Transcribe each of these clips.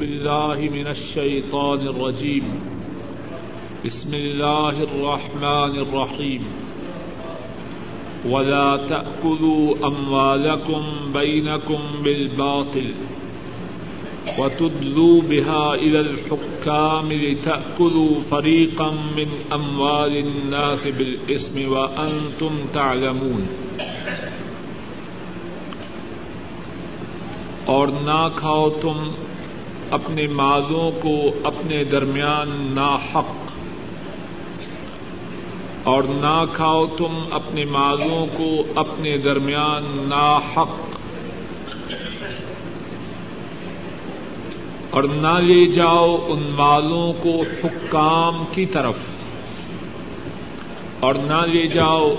بالله من الشيطان الرجيم. بسم الله الرحمن الرحيم. ولا تأكلوا أموالكم بينكم بالباطل وتدلوا بها إلى الحكام لتأكلوا فريقا من أموال الناس بالإسم وأنتم تعلمون. اور نہ کھاؤ تم اپنے مالوں کو اپنے درمیان نا حق اور نہ کھاؤ تم اپنے مالوں کو اپنے درمیان نا حق اور نہ لے جاؤ ان مالوں کو حکام کی طرف اور نہ لے جاؤ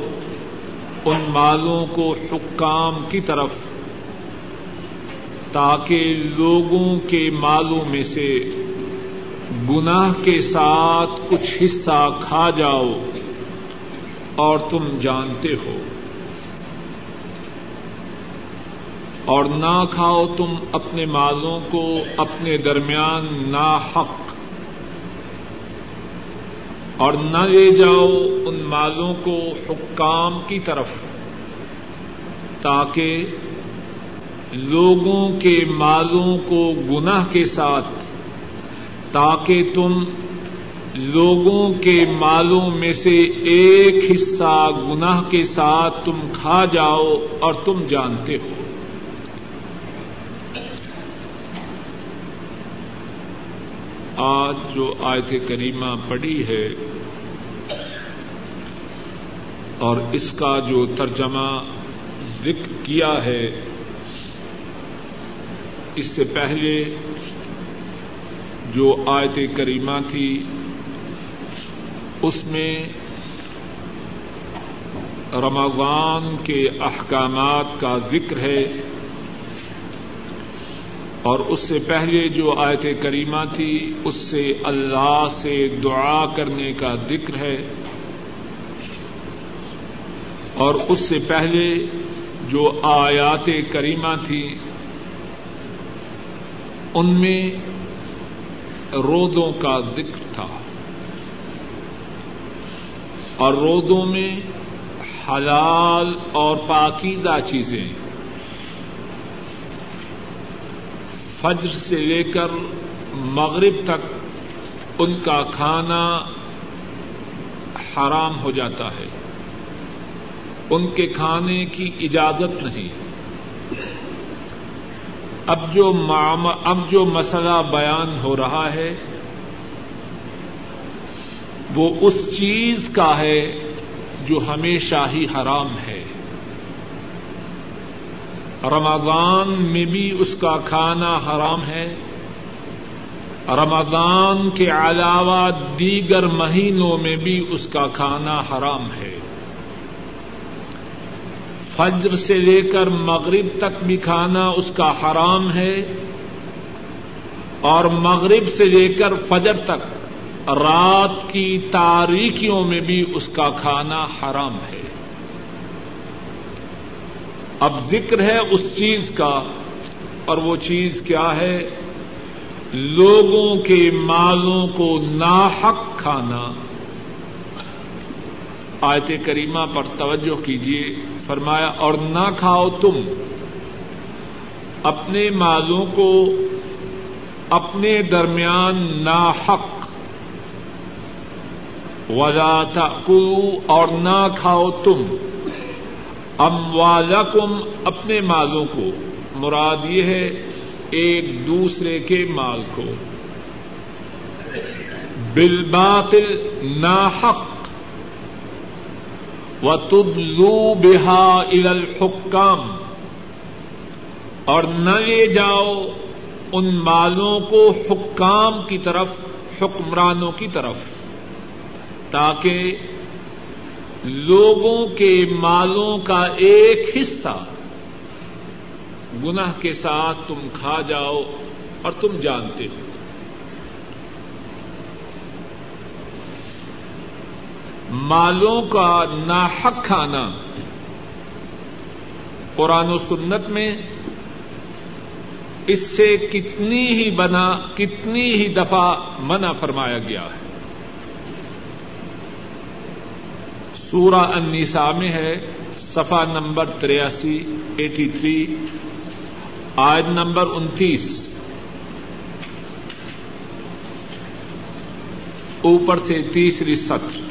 ان مالوں کو حکام کی طرف تاکہ لوگوں کے مالوں میں سے گناہ کے ساتھ کچھ حصہ کھا جاؤ اور تم جانتے ہو۔ اور نہ کھاؤ تم اپنے مالوں کو اپنے درمیان نا حق اور نہ لے جاؤ ان مالوں کو حکام کی طرف تاکہ لوگوں کے مالوں کو گناہ کے ساتھ، تاکہ تم لوگوں کے مالوں میں سے ایک حصہ گناہ کے ساتھ تم کھا جاؤ اور تم جانتے ہو۔ آج جو آیت کریمہ پڑی ہے اور اس کا جو ترجمہ ذکر کیا ہے اس سے پہلے جو آیت کریمہ تھی، اس میں رمضان کے احکامات کا ذکر ہے۔ اور اس سے پہلے جو آیت کریمہ تھی، اس سے اللہ سے دعا کرنے کا ذکر ہے۔ اور اس سے پہلے جو آیات کریمہ تھی ان میں رودوں کا ذکر تھا اور رودوں میں حلال اور پاکیزہ چیزیں فجر سے لے کر مغرب تک ان کا کھانا حرام ہو جاتا ہے۔ ان کے کھانے کی اجازت نہیں۔ اب جو اب جو مسئلہ بیان ہو رہا ہے، وہ اس چیز کا ہے جو ہمیشہ ہی حرام ہے۔ رمضان میں بھی اس کا کھانا حرام ہے۔ رمضان کے علاوہ دیگر مہینوں میں بھی اس کا کھانا حرام ہے۔ فجر سے لے کر مغرب تک بھی کھانا اس کا حرام ہے اور مغرب سے لے کر فجر تک رات کی تاریکیوں میں بھی اس کا کھانا حرام ہے۔ اب ذکر ہے اس چیز کا اور وہ چیز کیا ہے؟ لوگوں کے مالوں کو ناحق کھانا۔ آیت کریمہ پر توجہ کیجیے فرمایا، اور نہ کھاؤ تم اپنے مالوں کو اپنے درمیان نا حق ولا اور نہ کھاؤ تم اموالکم اپنے مالوں کو۔ مراد یہ ہے ایک دوسرے کے مال کو۔ بالباطل ناحق و تدلو بہا ال الحکام اور نہ لے جاؤ ان مالوں کو حکام کی طرف، حکمرانوں کی طرف، تاکہ لوگوں کے مالوں کا ایک حصہ گناہ کے ساتھ تم کھا جاؤ اور تم جانتے ہو۔ مالوں کا ناحق کھانا۔ قرآن و سنت میں اس سے کتنی ہی بنا، کتنی ہی دفعہ منع فرمایا گیا ہے۔ سورہ النساء میں ہے صفا نمبر تریاسی، ایٹی تھری، آیت نمبر انتیس۔ اوپر سے تیسری سطر۔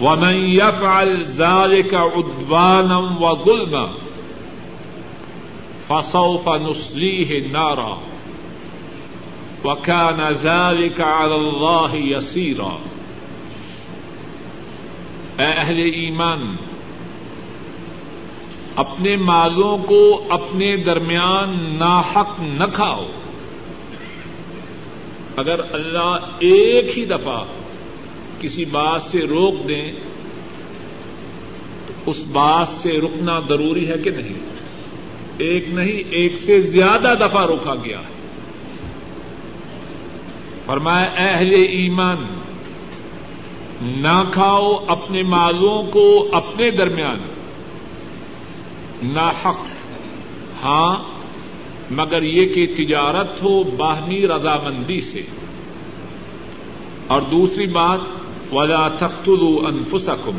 ومن يفعل ذلك عدوانا وظلما فسوف نسلیہ نارا وكان ذلك على الله يسيرا اے اہل ایمان، اپنے مالوں کو اپنے درمیان ناحق نہ کھاؤ۔ اگر اللہ ایک ہی دفعہ کسی بات سے روک دیں، تو اس بات سے رکنا ضروری ہے کہ نہیں؟ ایک نہیں، ایک سے زیادہ دفعہ روکا گیا ہے۔ فرمایا اہل ایمان، نہ کھاؤ اپنے مالوں کو اپنے درمیان۔ نہ حق ہاں مگر یہ کہ تجارت ہو باہمی رضامندی سے۔ اور دوسری بات ولا تختلو انفسکم۔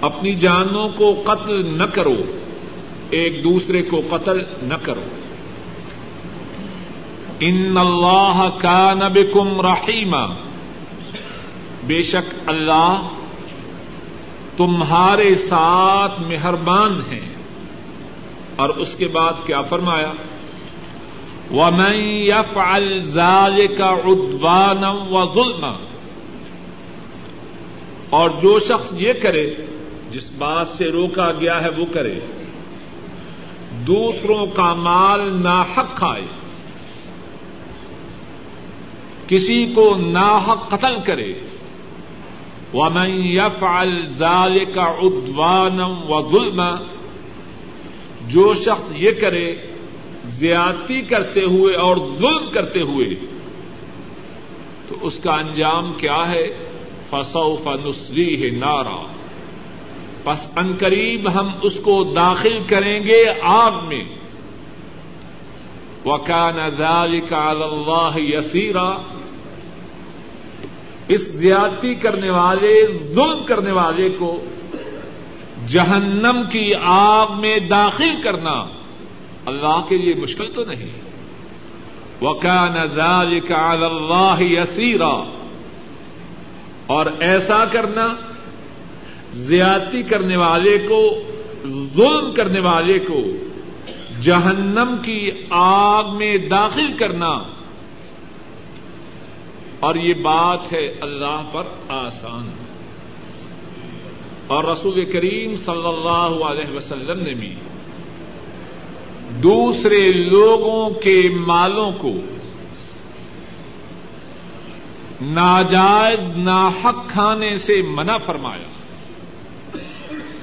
اپنی جانوں کو قتل نہ کرو، ایک دوسرے کو قتل نہ کرو۔ ان اللہ کا نبکم رحیم بے شک اللہ تمہارے ساتھ مہربان ہیں۔ اور اس کے بعد کیا فرمایا؟ ومن يفعل ذلك عدوانا وظلما۔ اور جو شخص یہ کرے، جس بات سے روکا گیا ہے وہ کرے۔ دوسروں کا مال ناحق کھائے۔ کسی کو ناحق قتل کرے۔ ومن يفعل ذلك عدوانا وظلما۔ جو شخص یہ کرے، زیادتی کرتے ہوئے اور ظلم کرتے ہوئے، تو اس کا انجام کیا ہے؟ فسوف نسلیہ نارا۔ پس ان قریب ہم اس کو داخل کریں گے آگ میں۔ وکان ذلك على الله یسیرا اس زیادتی کرنے والے، ظلم کرنے والے کو جہنم کی آگ میں داخل کرنا اللہ کے لیے مشکل تو نہیں۔ وکان ذلك على الله یسیرا اور ایسا کرنا، زیادتی کرنے والے کو، ظلم کرنے والے کو جہنم کی آگ میں داخل کرنا۔ اور یہ بات ہے اللہ پر آسان۔ اور رسول کریم صلی اللہ علیہ وسلم نے بھی دوسرے لوگوں کے مالوں کو ناجائز، ناحق کھانے سے منع فرمایا۔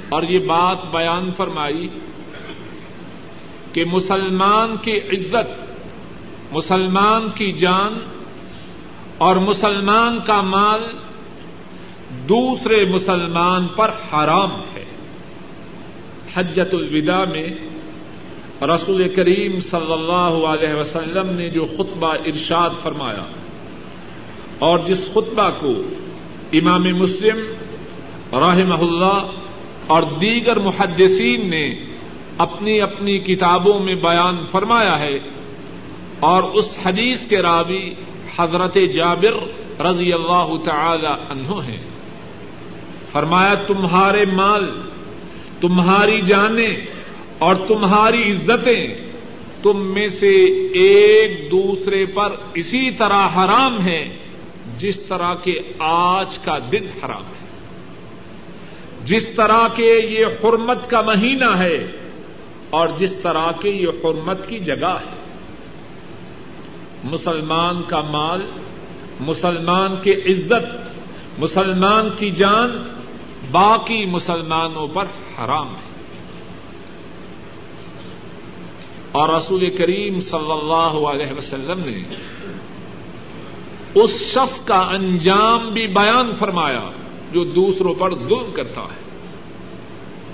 اور یہ بات بیان فرمائی کہ مسلمان کی عزت، مسلمان کی جان اور مسلمان کا مال دوسرے مسلمان پر حرام ہے۔ حجت الوداع میں رسول کریم صلی اللہ علیہ وسلم نے جو خطبہ ارشاد فرمایا اور جس خطبہ کو امام مسلم رحمہ اللہ اور دیگر محدثین نے اپنی اپنی کتابوں میں بیان فرمایا ہے اور اس حدیث کے راوی حضرت جابر رضی اللہ تعالی عنہ ہیں۔ فرمایا، تمہارے مال، تمہاری جانیں اور تمہاری عزتیں تم میں سے ایک دوسرے پر اسی طرح حرام ہیں۔ جس طرح کے آج کا دن حرام ہے، جس طرح کے یہ حرمت کا مہینہ ہے، اور جس طرح کے یہ حرمت کی جگہ ہے۔ مسلمان کا مال، مسلمان کی عزت، مسلمان کی جان باقی مسلمانوں پر حرام ہے۔ اور رسول کریم صلی اللہ علیہ وسلم نے اس شخص کا انجام بھی بیان فرمایا جو دوسروں پر ظلم کرتا ہے۔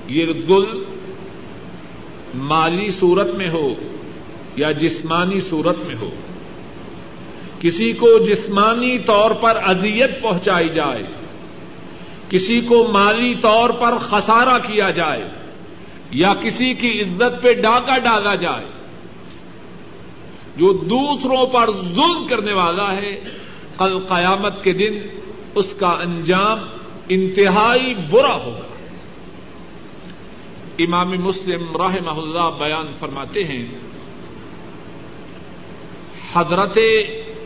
یہ ظلم مالی صورت میں ہو یا جسمانی صورت میں ہو، کسی کو جسمانی طور پر اذیت پہنچائی جائے، کسی کو مالی طور پر خسارہ کیا جائے یا کسی کی عزت پہ ڈاکہ ڈالا جائے۔ جو دوسروں پر ظلم کرنے والا ہے کل قیامت کے دن اس کا انجام انتہائی برا ہوگا۔ امام مسلم راہ اللہ بیان فرماتے ہیں، حضرت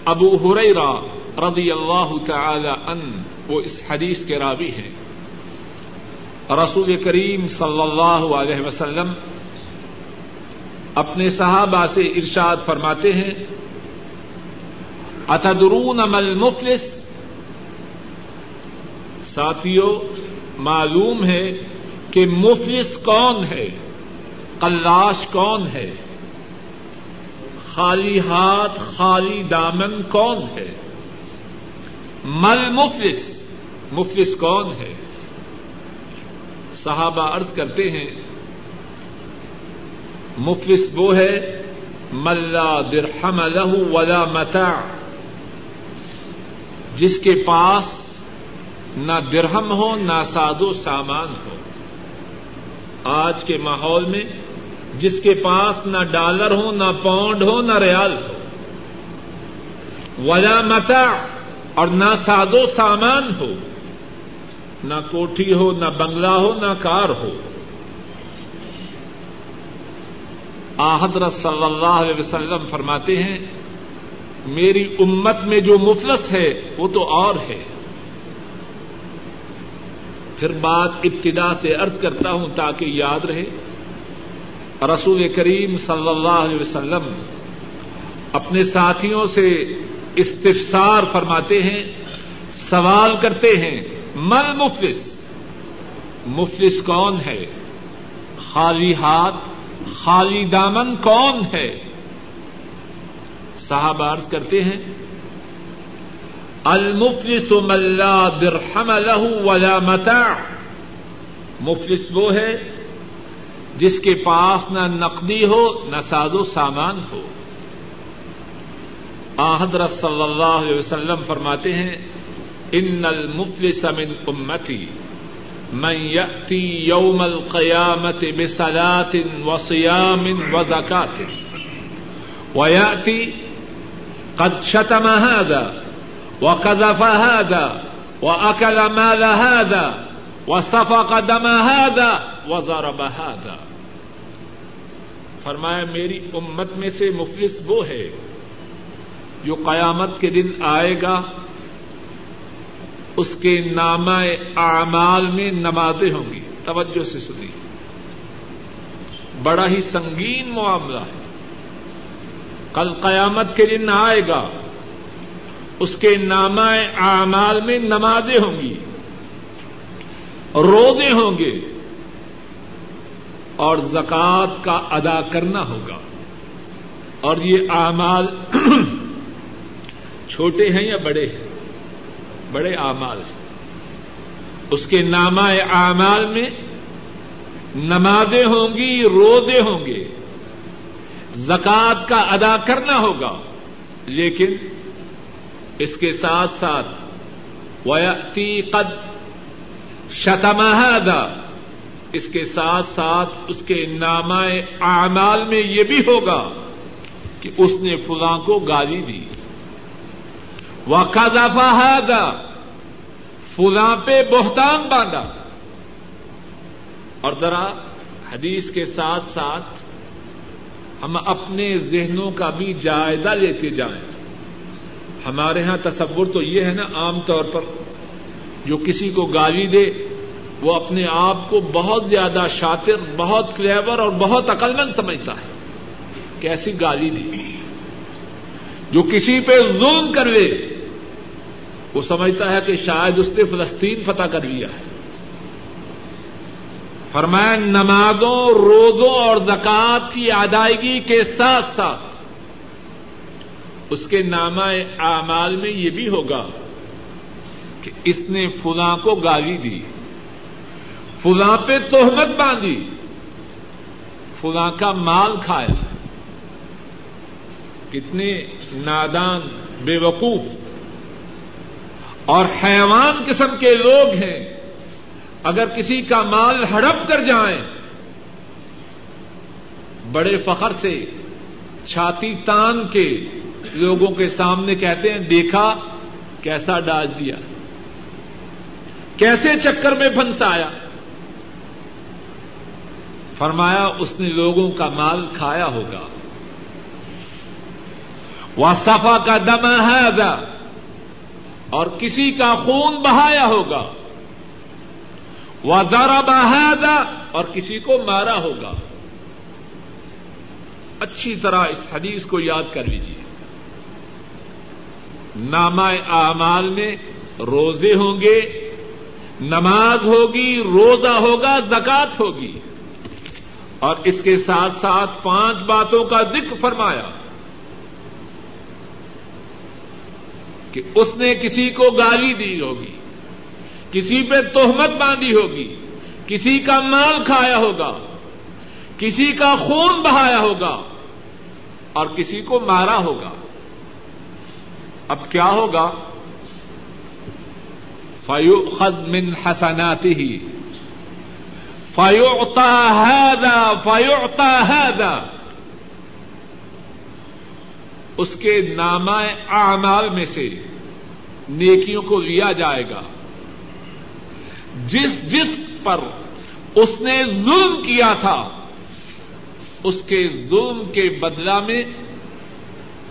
ابو ہریرا رضی اللہ تعالی ان وہ اس حدیث کے راوی ہیں۔ رسول کریم صلی اللہ علیہ وسلم اپنے صحابہ سے ارشاد فرماتے ہیں اتدرون مل مفلس ساتھیوں معلوم ہے کہ مفلس کون ہے؟ کلاش کون ہے؟ خالی ہاتھ، خالی دامن کون ہے؟ مل مفلس مفلس کون ہے؟ صحابہ عرض کرتے ہیں، مفلس وہ ہے ملا درہم لہ ولا متا جس کے پاس نہ درہم ہو، نہ سادو سامان ہو۔ آج کے ماحول میں جس کے پاس نہ ڈالر ہو، نہ پاؤنڈ ہو، نہ ریال ہو۔ ولا متا اور نہ سادو سامان ہو۔ نہ کوٹھی ہو، نہ بنگلہ ہو، نہ کار ہو۔ آحدر صلی اللہ علیہ وسلم فرماتے ہیں میری امت میں جو مفلس ہے، وہ تو اور ہے۔ پھر بات ابتدا سے ارض کرتا ہوں تاکہ یاد رہے۔ رسول کریم صلی اللہ علیہ وسلم اپنے ساتھیوں سے استفسار فرماتے ہیں، سوال کرتے ہیں، مل مفلس؟ مفلس کون ہے؟ خالی ہاتھ، خالی دامن کون ہے؟ صاحب عرض کرتے ہیں، المفلس ملا درہم لہ ولا متا مفلس وہ ہے جس کے پاس نہ نقدی ہو، نہ ساز و سامان ہو۔ آحدر صلی اللہ علیہ وسلم فرماتے ہیں، ان المفلس من امتی، من یأتی یوم القیامت بصلاة وصیام وزکات ویأتی قد شتم هذا وقذف هذا وأكل مال هذا وصفق دم هذا وضرب هذا فرمایا، میری امت میں سے مفلس وہ ہے جو قیامت کے دن آئے گا، اس کے نام اعمال میں نمازیں ہوں گی۔ توجہ سے سنی بڑا ہی سنگین معاملہ ہے۔ کل قیامت کے دن آئے گا۔ اس کے نامہ اعمال میں نمازیں ہوں گی، روزے ہوں گے اور زکوٰۃ کا ادا کرنا ہوگا۔ اور یہ اعمال چھوٹے ہیں یا بڑے ہیں؟ بڑے اعمال ہیں۔ اس کے نامہ اعمال میں نمازیں ہوں گی، روزے ہوں گے۔ زکوٰۃ کا ادا کرنا ہوگا۔ لیکن اس کے ساتھ ساتھ ویتی قد شتمہدا اس کے ساتھ ساتھ اس کے نامہ اعمال میں یہ بھی ہوگا کہ اس نے فلاں کو گالی دی۔ وقا دفاع فلاں پہ بہتان باندھا۔ اور ذرا حدیث کے ساتھ ساتھ ہم اپنے ذہنوں کا بھی جائزہ لیتے جائیں۔ ہمارے یہاں تصور تو یہ ہے نا عام طور پر، جو کسی کو گالی دے، وہ اپنے آپ کو بہت زیادہ شاطر، بہت کلیور اور بہت عقلمند سمجھتا ہے۔ کیسی گالی دی؟ جو کسی پہ ظلم کر لے وہ سمجھتا ہے کہ شاید اس نے فلسطین فتح کر لیا ہے۔ فرمایا، نمازوں، روزوں اور زکوٰۃ کی ادائیگی کے ساتھ ساتھ۔ اس کے نامہ اعمال میں یہ بھی ہوگا کہ اس نے فلاں کو گالی دی، فلاں پہ تہمت باندھی، فلاں کا مال کھایا۔ کتنے نادان، بے وقوف اور حیوان قسم کے لوگ ہیں۔ اگر کسی کا مال ہڑپ کر جائیں، بڑے فخر سے، چھاتی تان کے لوگوں کے سامنے کہتے ہیں، دیکھا کیسا ڈاج دیا، کیسے چکر میں پھنسایا۔ فرمایا، اس نے لوگوں کا مال کھایا ہوگا۔ وہ سفا کا دم ہے اور کسی کا خون بہایا ہوگا۔ وہ دارا بہادا اور کسی کو مارا ہوگا۔ اچھی طرح اس حدیث کو یاد کر لیجیے نامہ اعمال میں روزے ہوں گے، نماز ہوگی، روزہ ہوگا زکات ہوگی۔ اور اس کے ساتھ ساتھ پانچ باتوں کا ذکر فرمایا کہ اس نے کسی کو گالی دی ہوگی۔ کسی پہ تہمت باندھی ہوگی، کسی کا مال کھایا ہوگا، کسی کا خون بہایا ہوگا اور کسی کو مارا ہوگا۔ اب کیا ہوگا؟ فیو خد من حسناتی ہی فیوتا ہے فیوتا ہے اس کے نامہ اعمال میں سے نیکیوں کو لیا جائے گا۔ جس جس پر اس نے ظلم کیا تھا، اس کے ظلم کے بدلہ میں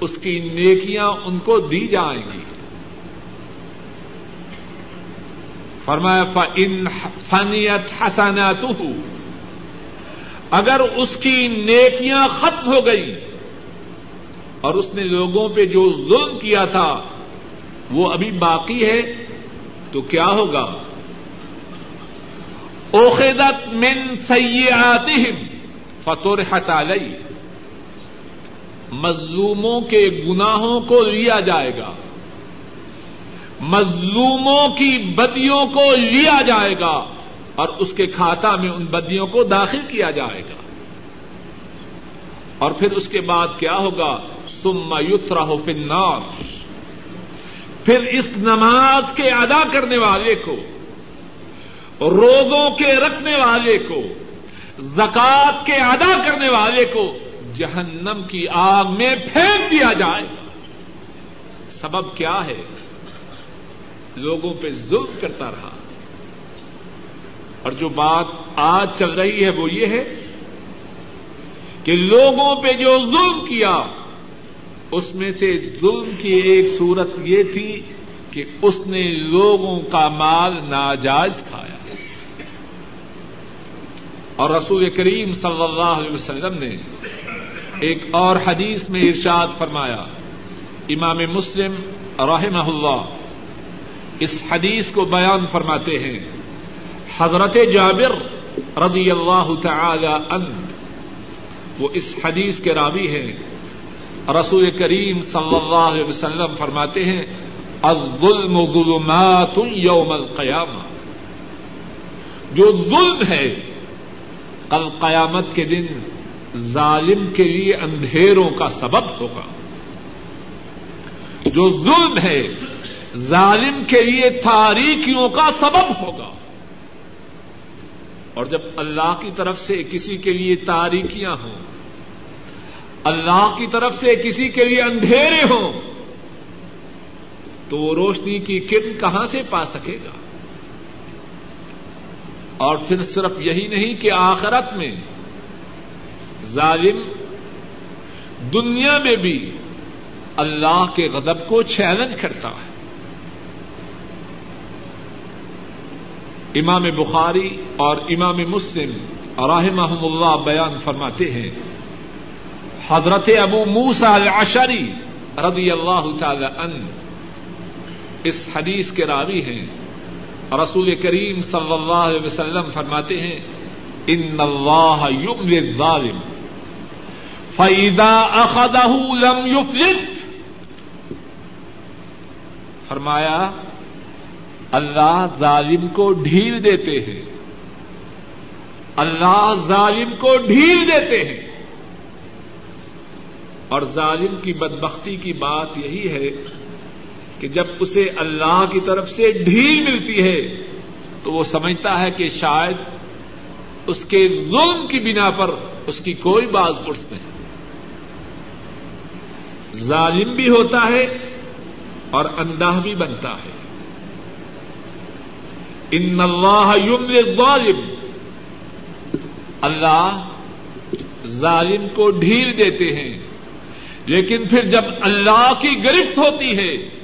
اس کی نیکیاں ان کو دی جائیں گی۔ فرمایا فن فنیت حسنات اگر اس کی نیکیاں ختم ہو گئی اور اس نے لوگوں پہ جو ظلم کیا تھا، وہ ابھی باقی ہے، تو کیا ہوگا؟ اوخدت من سیئاتہم فترحت علیہ مظلوموں کے گناہوں کو لیا جائے گا۔ مظلوموں کی بدیوں کو لیا جائے گا اور اس کے کھاتا میں ان بدیوں کو داخل کیا جائے گا۔ اور پھر اس کے بعد کیا ہوگا؟ سم یترا ہو فنار پھر اس نماز کے ادا کرنے والے کو روزوں کے رکھنے والے کو زکات کے ادا کرنے والے کو جہنم کی آگ میں پھینک دیا جائے۔ سبب کیا ہے؟ لوگوں پہ ظلم کرتا رہا۔ اور جو بات آج چل رہی ہے وہ یہ ہے کہ لوگوں پہ جو ظلم کیا، اس میں سے ظلم کی ایک صورت یہ تھی کہ اس نے لوگوں کا مال ناجائز کھایا۔ اور رسول کریم صلی اللہ علیہ وسلم نے ایک اور حدیث میں ارشاد فرمایا، امام مسلم رحمہ اللہ اس حدیث کو بیان فرماتے ہیں، حضرت جابر رضی اللہ تعالی ان وہ اس حدیث کے راوی ہیں۔ رسول کریم صلی اللہ علیہ وسلم فرماتے ہیں، الظلم ظلمات یوم القیامہ۔ جو ظلم ہے کل قیامت کے دن ظالم کے لیے اندھیروں کا سبب ہوگا۔ جو ظلم ہے، ظالم کے لیے تاریخیوں کا سبب ہوگا۔ اور جب اللہ کی طرف سے کسی کے لیے تاریخیاں ہوں، اللہ کی طرف سے کسی کے لیے اندھیرے ہوں، تو وہ روشنی کی کرن کہاں سے پا سکے گا؟ اور پھر صرف یہی نہیں کہ آخرت میں ظالم دنیا میں بھی اللہ کے غضب کو چیلنج کرتا ہے۔ امام بخاری اور امام مسلم رحمہم اللہ بیان فرماتے ہیں۔ حضرت ابو موسا العشری رضی اللہ تعالی ان اس حدیث کے راوی ہیں۔ رسول کریم صلی اللہ علیہ وسلم فرماتے ہیں، ان اللہ یمل الظالم۔ فیدا اخدہ لم یفلت فرمایا، اللہ ظالم کو ڈھیل دیتے ہیں۔ اللہ ظالم کو ڈھیل دیتے ہیں۔ اور ظالم کی بدبختی کی بات یہی ہے کہ جب اسے اللہ کی طرف سے ڈھیل ملتی ہے تو وہ سمجھتا ہے کہ شاید اس کے ظلم کی بنا پر اس کی کوئی باز پرس نہیں۔ ظالم بھی ہوتا ہے اور اندھا بھی بنتا ہے۔ ان اللہ یمل الظالم۔ اللہ ظالم کو ڈھیل دیتے ہیں، لیکن پھر جب اللہ کی گرفت ہوتی ہے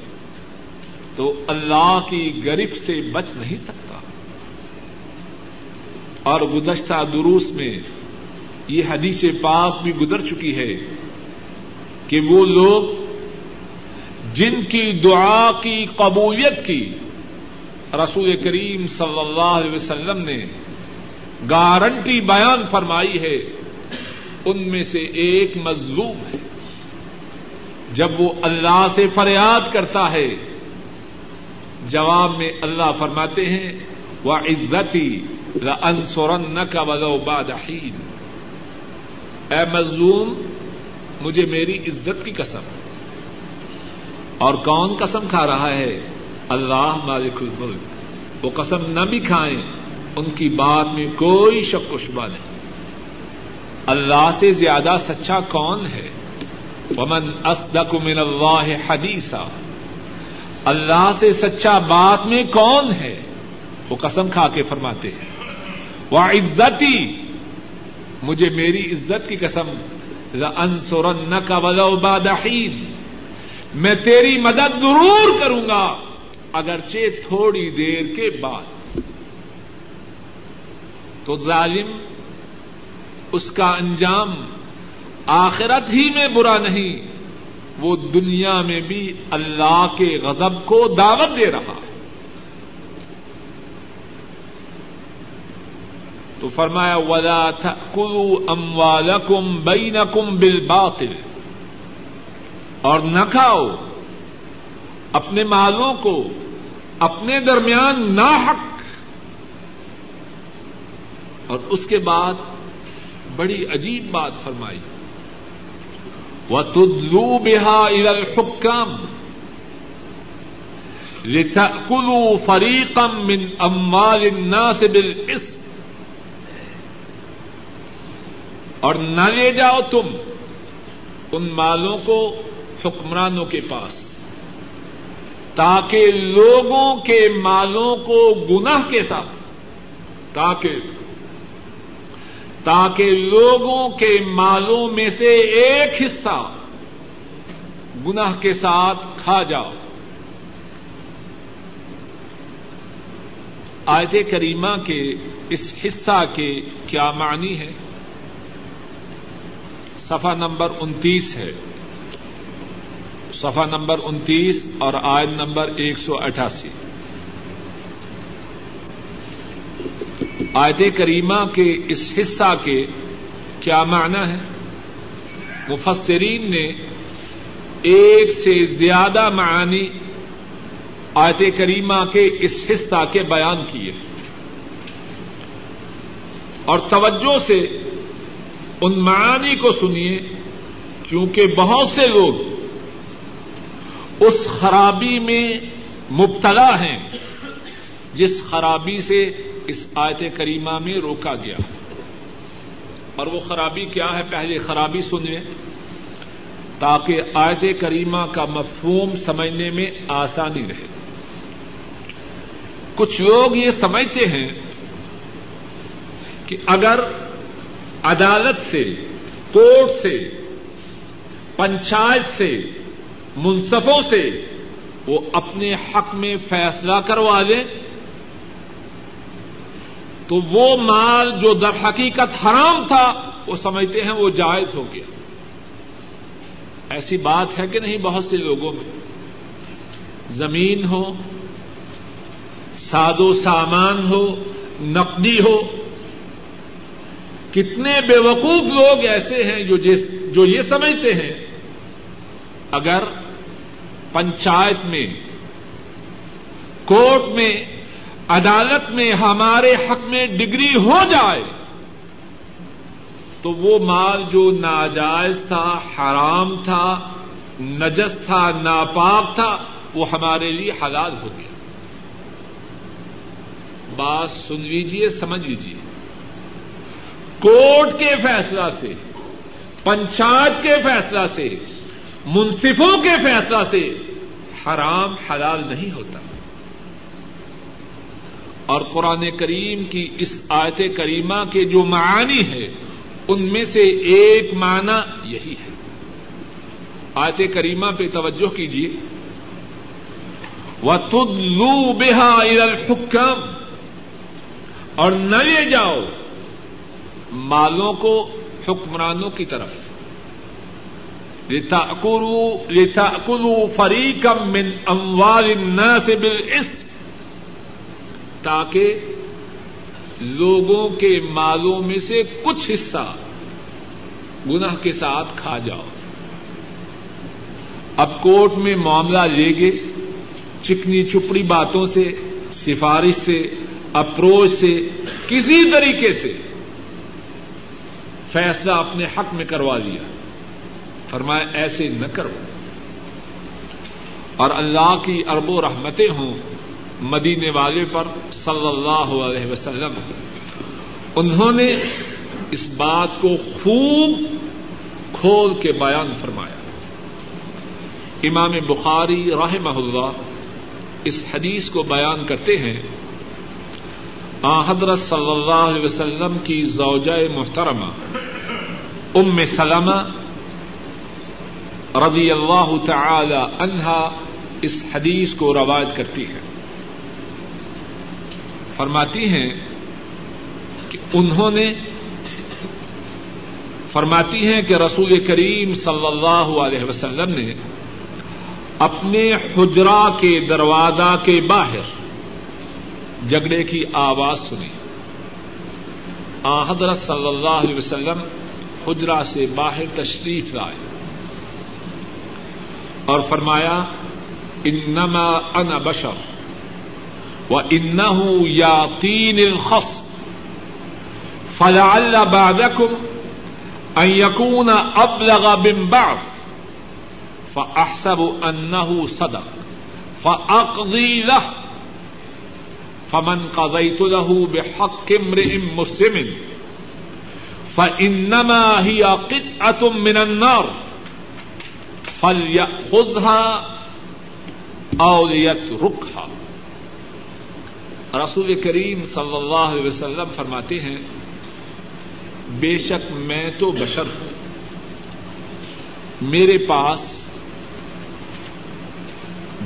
تو اللہ کی گرفت سے بچ نہیں سکتا۔ اور گزشتہ دروس میں یہ حدیث پاک بھی گزر چکی ہے کہ وہ لوگ جن کی دعا کی قبولیت کی رسول کریم صلی اللہ علیہ وسلم نے گارنٹی بیان فرمائی ہے، ان میں سے ایک مظلوم ہے۔ جب وہ اللہ سے فریاد کرتا ہے جواب میں اللہ فرماتے ہیں وہ عزتی انسورن کا بدو بادحین اے مظلوم، مجھے میری عزت کی قسم۔ اور کون قسم کھا رہا ہے؟ اللہ مالک الملک۔ وہ قسم نہ بھی کھائیں، ان کی بات میں کوئی شک و شبہ نہیں۔ اللہ سے زیادہ سچا کون ہے؟ ومن اصدق من اللہ حدیثا اللہ سے سچا بات میں کون ہے؟ وہ قسم کھا کے فرماتے ہیں۔ وہ عزتی مجھے میری عزت کی قسم انسورن کا ولو میں تیری مدد ضرور کروں گا، اگرچہ تھوڑی دیر کے بعد۔ تو ظالم، اس کا انجام آخرت ہی میں برا نہیں وہ دنیا میں بھی اللہ کے غضب کو دعوت دے رہا ہے۔ تو فرمایا، ولا کلو اموالکم بینکم بالباطل۔ اور نہ کھاؤ اپنے مالوں کو اپنے درمیان نا حق اور اس کے بعد بڑی عجیب بات فرمائی۔ وہ تدلو بہا ارل حکم لتأکلو فریقم من اموال الناس بالاسم اور نہ لے جاؤ تم ان مالوں کو حکمرانوں کے پاس تاکہ لوگوں کے مالوں کو گناہ کے ساتھ، تاکہ تاکہ لوگوں کے مالوں میں سے ایک حصہ گناہ کے ساتھ کھا جاؤ۔ آیت کریمہ کے اس حصہ کے کیا معنی ہے؟ صفحہ نمبر انتیس ہے۔ صفحہ نمبر انتیس اور آئن نمبر ایک سو اٹھاسی۔ آیت کریمہ کے اس حصہ کے کیا معنی ہے؟ مفسرین نے ایک سے زیادہ معانی آیت کریمہ کے اس حصہ کے بیان کیے اور توجہ سے ان معانی کو سنیے، کیونکہ بہت سے لوگ اس خرابی میں مبتلا ہیں۔ جس خرابی سے اس آیت کریمہ میں روکا گیا۔ اور وہ خرابی کیا ہے؟ پہلے خرابی سنیں۔ تاکہ آیت کریمہ کا مفہوم سمجھنے میں آسانی رہے۔ کچھ لوگ یہ سمجھتے ہیں کہ اگر عدالت سے، کورٹ سے، پنچایت سے، منصفوں سے وہ اپنے حق میں فیصلہ کروا لیں تو وہ مال جو در حقیقت حرام تھا، وہ سمجھتے ہیں وہ جائز ہو گیا۔ ایسی بات ہے کہ نہیں بہت سے لوگوں میں۔ زمین ہو، ساد و سامان ہو، نقدی ہو۔ کتنے بے وقوف لوگ ایسے ہیں جو جو یہ سمجھتے ہیں، اگر پنچایت میں، کورٹ میں عدالت میں ہمارے حق میں ڈگری ہو جائے تو وہ مال جو ناجائز تھا، حرام تھا، نجس تھا، ناپاک تھا، وہ ہمارے لیے حلال ہو گیا۔ بات سن لیجیے سمجھ لیجیے کورٹ کے فیصلہ سے، پنچایت کے فیصلہ سے، منصفوں کے فیصلہ سے حرام حلال نہیں ہوتا۔ اور قرآن کریم کی اس آیت کریمہ کے جو معانی ہے ان میں سے ایک معنی یہی ہے۔ آیت کریمہ پہ توجہ کیجیے و تدلو بےحا الحکم اور نہ لے جاؤ مالوں کو، حکمرانوں کی طرف۔ لتاکلوا فریقا من اموال الناس بالاسم تاکہ لوگوں کے مالوں میں سے کچھ حصہ گناہ کے ساتھ کھا جاؤ۔ اب کورٹ میں معاملہ لے گے چکنی چپڑی باتوں سے، سفارش سے، اپروچ سے، کسی طریقے سے فیصلہ اپنے حق میں کروا لیا۔ فرمایا، ایسے نہ کرو۔ اور اللہ کی ارب و رحمتیں ہوں۔ مدینے والے پر صلی اللہ علیہ وسلم، انہوں نے اس بات کو خوب کھول کے بیان فرمایا۔ امام بخاری راہ اللہ اس حدیث کو بیان کرتے ہیں، آ حضرت صلی اللہ علیہ وسلم کی زوجہ محترمہ ام سلمہ رضی اللہ تعالی عنہا اس حدیث کو روایت کرتی ہے۔ فرماتی ہیں کہ انہوں نے فرماتی ہیں کہ رسول کریم صلی اللہ علیہ وسلم نے اپنے حجرا کے دروازہ کے باہر جگڑے کی آواز سنی۔ آ حضرت صلی اللہ علیہ وسلم حجرا سے باہر تشریف لائے اور فرمایا، انما انا بشر و ان یا تین الخص فلعل بعدكم ان يكون ابلغ من بعض. فاحسب انه صدق. فاقضي له. فمن قضيت له بحق امرئ مسلم. فانما هي قطعه من النار. فليأخذها او ليتركها. رسول کریم صلی اللہ علیہ وسلم فرماتے ہیں، بے شک میں تو بشر ہوں۔ میرے پاس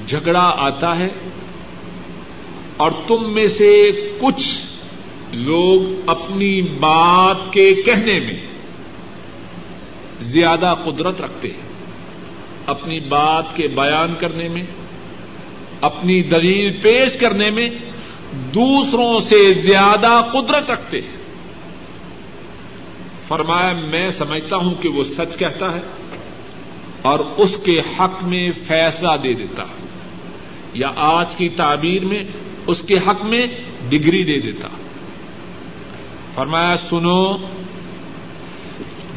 جھگڑا آتا ہے اور تم میں سے کچھ لوگ اپنی بات کے کہنے میں زیادہ قدرت رکھتے ہیں۔ اپنی بات کے بیان کرنے میں، اپنی دلیل پیش کرنے میں دوسروں سے زیادہ قدرت رکھتے ہیں۔ فرمایا، میں سمجھتا ہوں کہ وہ سچ کہتا ہے اور اس کے حق میں فیصلہ دے دیتا ہے، یا آج کی تعبیر میں اس کے حق میں ڈگری دے دیتا فرمایا، سنو،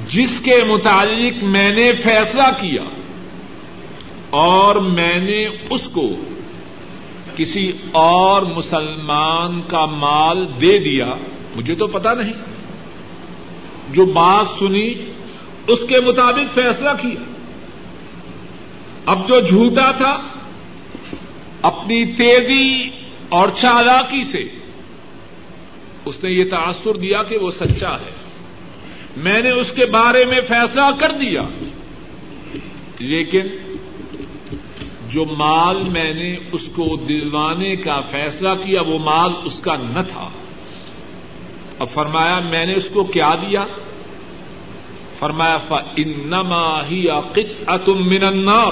جس کے متعلق میں نے فیصلہ کیا اور میں نے اس کو کسی اور مسلمان کا مال دے دیا، مجھے تو پتا نہیں۔ جو بات سنی، اس کے مطابق فیصلہ کیا۔ اب جو جھوٹا تھا، اپنی تیزی اور چالاکی سے، اس نے یہ تاثر دیا کہ وہ سچا ہے۔ میں نے اس کے بارے میں فیصلہ کر دیا۔ لیکن جو مال میں نے اس کو دلوانے کا فیصلہ کیا، وہ مال اس کا نہ تھا۔ اور فرمایا، میں نے اس کو کیا دیا؟ فرمایا ف انما ہی اتم من النار۔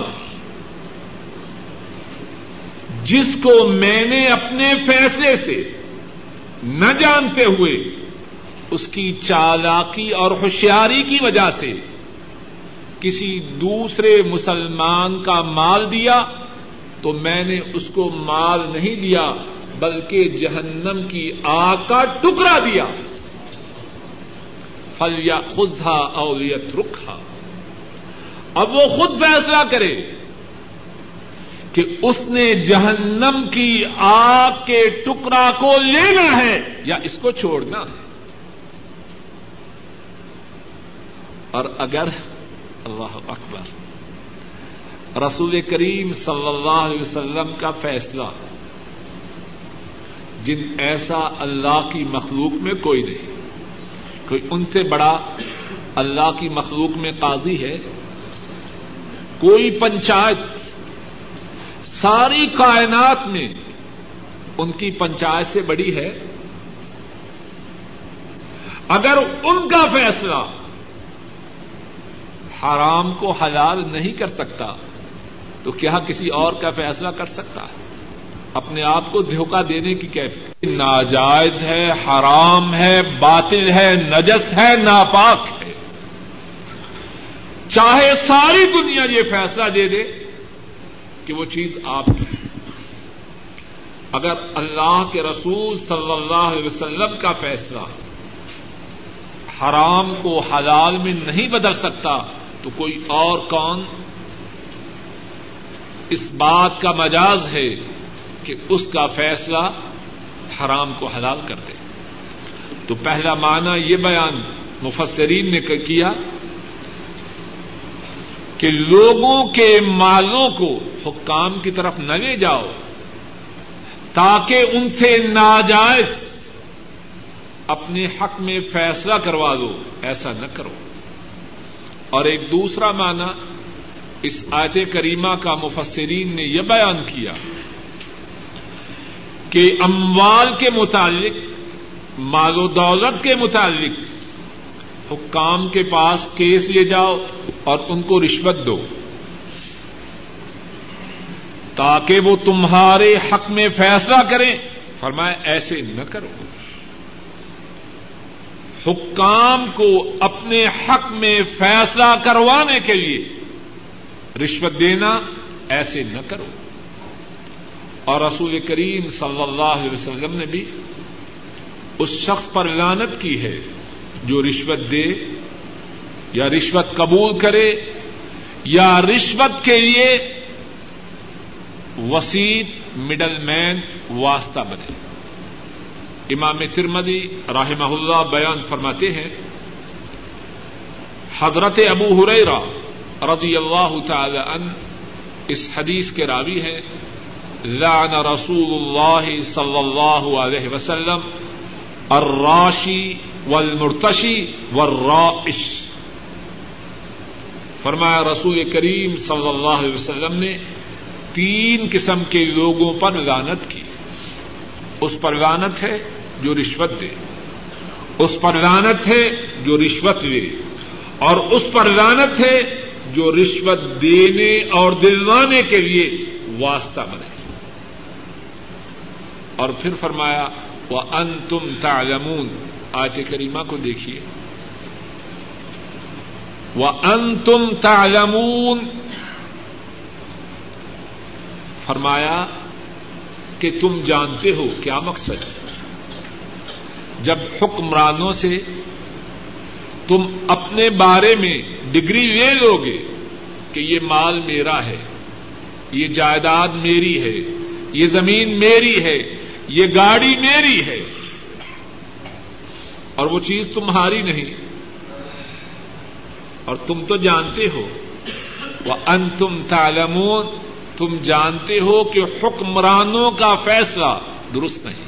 جس کو میں نے اپنے فیصلے سے نہ جانتے ہوئے، اس کی چالاکی اور ہوشیاری کی وجہ سے کسی دوسرے مسلمان کا مال دیا تو میں نے اس کو مال نہیں دیا، بلکہ جہنم کی آگ کا ٹکڑا دیا۔ فل یا خزا اولیت رکھا اب وہ خود فیصلہ کرے کہ اس نے جہنم کی آگ کے ٹکڑا کو لینا ہے یا اس کو چھوڑنا ہے۔ اور اگر اللہ اکبر رسول کریم صلی اللہ علیہ وسلم کا فیصلہ، جن ایسا اللہ کی مخلوق میں کوئی نہیں، کوئی ان سے بڑا اللہ کی مخلوق میں قاضی ہے، کوئی پنچایت، ساری کائنات میں ان کی پنچایت سے بڑی ہے۔ اگر ان کا فیصلہ حرام کو حلال نہیں کر سکتا، تو کیا کسی اور کا فیصلہ کر سکتا؟ ہے اپنے آپ کو دھوکہ دینے کی کیفیت۔ ناجائز ہے، حرام ہے، باطل ہے، نجس ہے، ناپاک ہے۔ چاہے ساری دنیا یہ فیصلہ دے دے کہ وہ چیز آپ کی اگر اللہ کے رسول صلی اللہ علیہ وسلم کا فیصلہ حرام کو حلال میں نہیں بدل سکتا تو کوئی اور کون اس بات کا مجاز ہے کہ اس کا فیصلہ حرام کو حلال کر دے۔ تو پہلا معنی یہ بیان مفسرین نے کیا کہ لوگوں کے مالوں کو حکام کی طرف نہ لے جاؤ تاکہ ان سے ناجائز اپنے حق میں فیصلہ کروا دو ایسا نہ کرو۔ اور ایک دوسرا معنی اس آیت کریمہ کا مفسرین نے یہ بیان کیا کہ اموال کے متعلق، مال و دولت کے متعلق حکام کے پاس کیس لے جاؤ اور ان کو رشوت دو، تاکہ وہ تمہارے حق میں فیصلہ کریں۔ فرمائے ایسے نہ کرو۔ حکام کو اپنے حق میں فیصلہ کروانے کے لیے رشوت دینا ایسے نہ کرو۔ اور رسول کریم صلی اللہ علیہ وسلم نے بھی اس شخص پر لانت کی ہے جو رشوت دے یا رشوت قبول کرے یا رشوت کے لیے وسیط مڈل مین واسطہ بنے۔ امام ترمدی رحمہ اللہ بیان فرماتے ہیں، حضرت ابو ہریرا رضی اللہ تعالی عنہ اس حدیث کے راوی ہیں، لعن رسول اللہ صلی اللہ علیہ وسلم الراشی والمرتشی والرائش۔ فرمایا رسول کریم صلی اللہ علیہ وسلم نے تین قسم کے لوگوں پر لانت کی۔ اس پر لانت ہے جو رشوت دے۔ اس پر لانت ہے جو رشوت لے اور اس پر لانت ہے جو رشوت دینے اور دلوانے کے لیے واسطہ بنے اور پھر فرمایا وہ ان تم تالمون آج کریمہ کو دیکھیے۔ وہ ان تم تالمون فرمایا کہ تم جانتے ہو کیا مقصد ہے۔ جب حکمرانوں سے تم اپنے بارے میں ڈگری لے لو گے کہ یہ مال میرا ہے، یہ جائیداد میری ہے، یہ زمین میری ہے، یہ گاڑی میری ہے۔ اور وہ چیز تمہاری نہیں۔ اور تم تو جانتے ہو۔ وہ ان تم تالمون تم جانتے ہو کہ حکمرانوں کا فیصلہ درست نہیں۔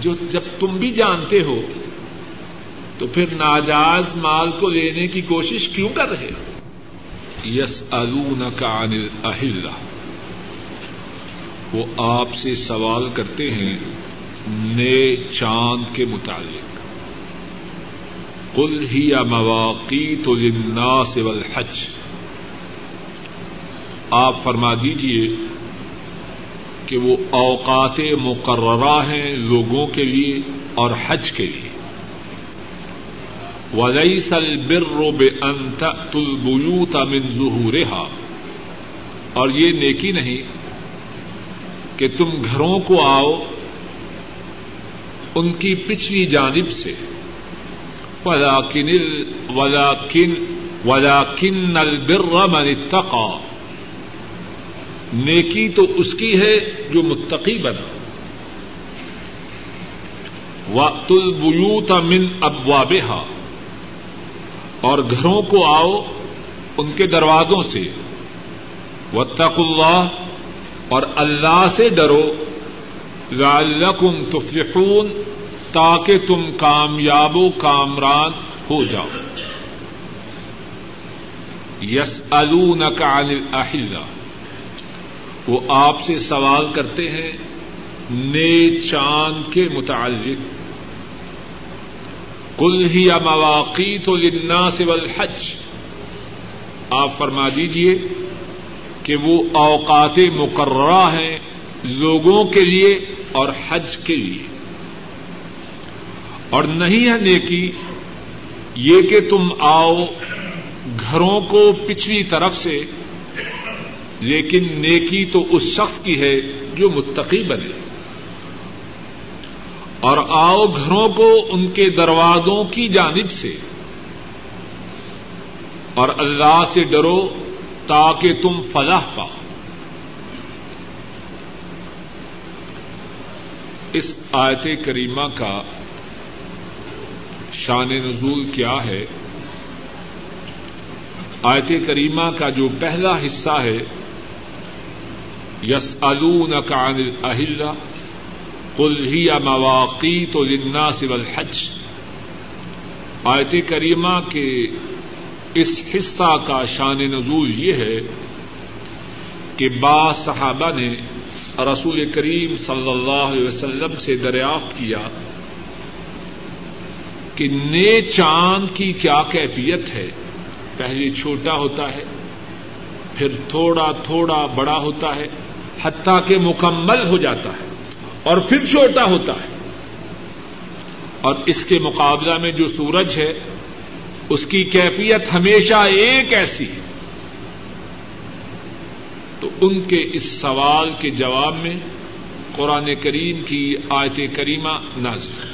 جو جب تم بھی جانتے ہو، تو پھر ناجائز مال کو لینے کی کوشش کیوں کر رہے یس ازون کا انل وہ آپ سے سوال کرتے ہیں نئے چاند کے متعلق۔ کل ہی یا مواقع تو للناس والحج۔ آپ فرما دیجیے کہ وہ اوقات مقررہ ہیں لوگوں کے لیے اور حج کے لیے۔ وليس البر بأن تأتوا البيوت من ظهورها۔ اور یہ نیکی نہیں کہ تم گھروں کو آؤ ان کی پچھلی جانب سے۔ ولكن ولكن ولكن البر من اتقى۔ نیکی تو اس کی ہے جو متقی بنا وقت البیوت من ابوابها اور گھروں کو آؤ ان کے دروازوں سے۔ وطق اللہ اور اللہ سے ڈرو۔ لعلکم تفلحون۔ تاکہ تم کامیاب و کامران ہو جاؤ۔ یس عن الاحلہ وہ آپ سے سوال کرتے ہیں نئے چاند کے متعلق۔ کل ہی یا مواقع تو لنا سے حج آپ فرما دیجیے کہ وہ اوقات مقررہ ہیں لوگوں کے لیے اور حج کے لیے۔ اور نہیں ہے نیکی یہ کہ تم آؤ گھروں کو پچھلی طرف سے لیکن نیکی تو اس شخص کی ہے جو متقی بنے۔ اور آؤ گھروں کو ان کے دروازوں کی جانب سے۔ اور اللہ سے ڈرو تاکہ تم فلاح پاؤ۔ اس آیت کریمہ کا شان نزول کیا ہے؟ آیت کریمہ کا جو پہلا حصہ ہے یس الکان اہل کل ہی مواقع تو لنا سول حج آیت کریمہ کے اس حصہ کا شان نزول یہ ہے کہ با صحابہ نے رسول کریم صلی اللہ علیہ وسلم سے دریافت کیا کہ نئے چاند کی کیا کیفیت ہے؟ پہلے چھوٹا ہوتا ہے، پھر تھوڑا تھوڑا بڑا ہوتا ہے حتیٰ کہ مکمل ہو جاتا ہے اور پھر چھوٹا ہوتا ہے۔ اور اس کے مقابلہ میں جو سورج ہے، اس کی کیفیت ہمیشہ ایک ایسی ہے۔ تو ان کے اس سوال کے جواب میں قرآن کریم کی آیت کریمہ نازل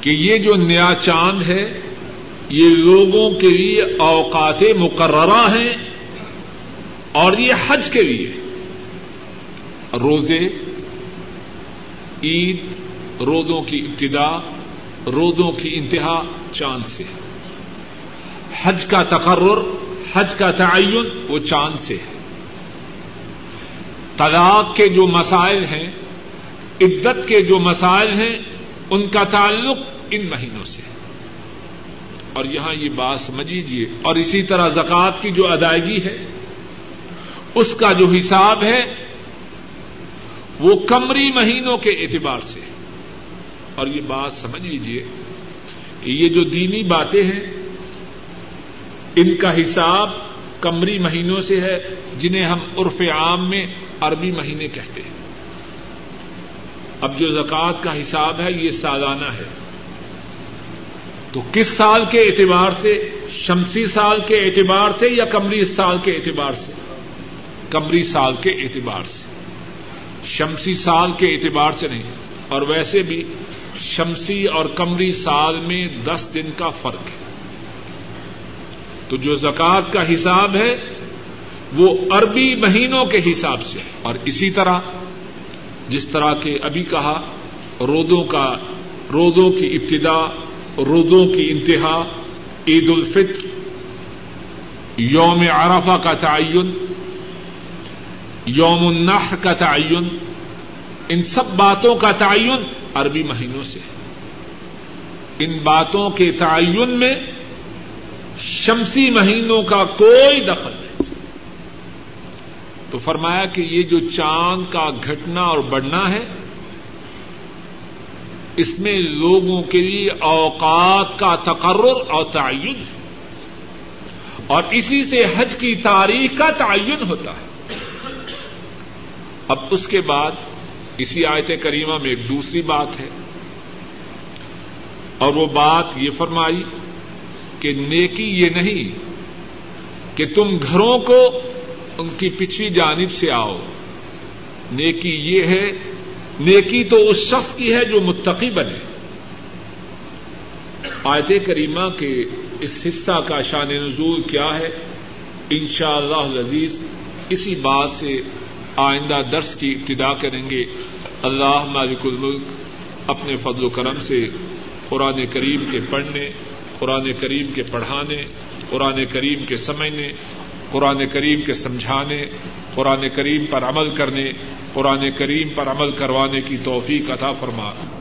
کہ یہ جو نیا چاند ہے، یہ لوگوں کے لیے اوقات مقررہ ہیں۔ اور یہ حج کے لیے روزے، عید روزوں کی ابتدا روزوں کی انتہا، چاند سے۔ ہے حج کا تقرر، حج کا تعین وہ چاند سے ہے۔ طلاق کے جو مسائل ہیں، عدت کے جو مسائل ہیں، ان کا تعلق ان مہینوں سے ہے۔ اور یہاں یہ بات سمجھ لیجیے اور اسی طرح زکوٰۃ کی جو ادائیگی ہے اس کا جو حساب ہے وہ کمری مہینوں کے اعتبار سے اور یہ بات سمجھ لیجیے کہ یہ جو دینی باتیں ہیں، ان کا حساب کمری مہینوں سے ہے، جنہیں ہم عرف عام میں عربی مہینے کہتے ہیں۔ اب جو زکوٰۃ کا حساب ہے، یہ سالانہ ہے۔ تو کس سال کے اعتبار سے؟ شمسی سال کے اعتبار سے یا کمری سال کے اعتبار سے؟ کمری سال کے اعتبار سے۔ شمسی سال کے اعتبار سے نہیں، اور ویسے بھی شمسی اور کمری سال میں دس دن کا فرق ہے۔ تو جو زکوٰۃ کا حساب ہے، وہ عربی مہینوں کے حساب سے اور اسی طرح، جس طرح کے ابھی کہا، رودوں کا، رودوں کی ابتدا، رودوں کی انتہا، عید الفطر، یوم عرفہ کا تعین یوم النح کا تعین۔ ان سب باتوں کا تعین عربی مہینوں سے۔ ہے ان باتوں کے تعین میں شمسی مہینوں کا کوئی دخل نہیں۔ تو فرمایا کہ یہ جو چاند کا گھٹنا اور بڑھنا ہے، اس میں لوگوں کے لیے اوقات کا تقرر اور تعین ہے۔ اور اسی سے حج کی تاریخ کا تعین ہوتا ہے۔ اب اس کے بعد اسی آیت کریمہ میں ایک دوسری بات ہے۔ اور وہ بات یہ فرمائی کہ نیکی یہ نہیں کہ تم گھروں کو ان کی پچھلی جانب سے آؤ۔ نیکی یہ ہے، نیکی تو اس شخص کی ہے جو متقی بنے۔ آیت کریمہ کے اس حصہ کا شان نزول کیا ہے؟ ان شاء اللہ عزیز اسی بات سے آئندہ درس کی ابتدا کریں گے۔ اللہ مالک الملک، اپنے فضل و کرم سے قرآن کریم کے پڑھنے، قرآن کریم کے پڑھانے، قرآن کریم کے سمجھنے، قرآن کریم کے سمجھانے، قرآن کریم پر عمل کرنے، قرآن کریم پر عمل کروانے کی توفیق عطا فرما۔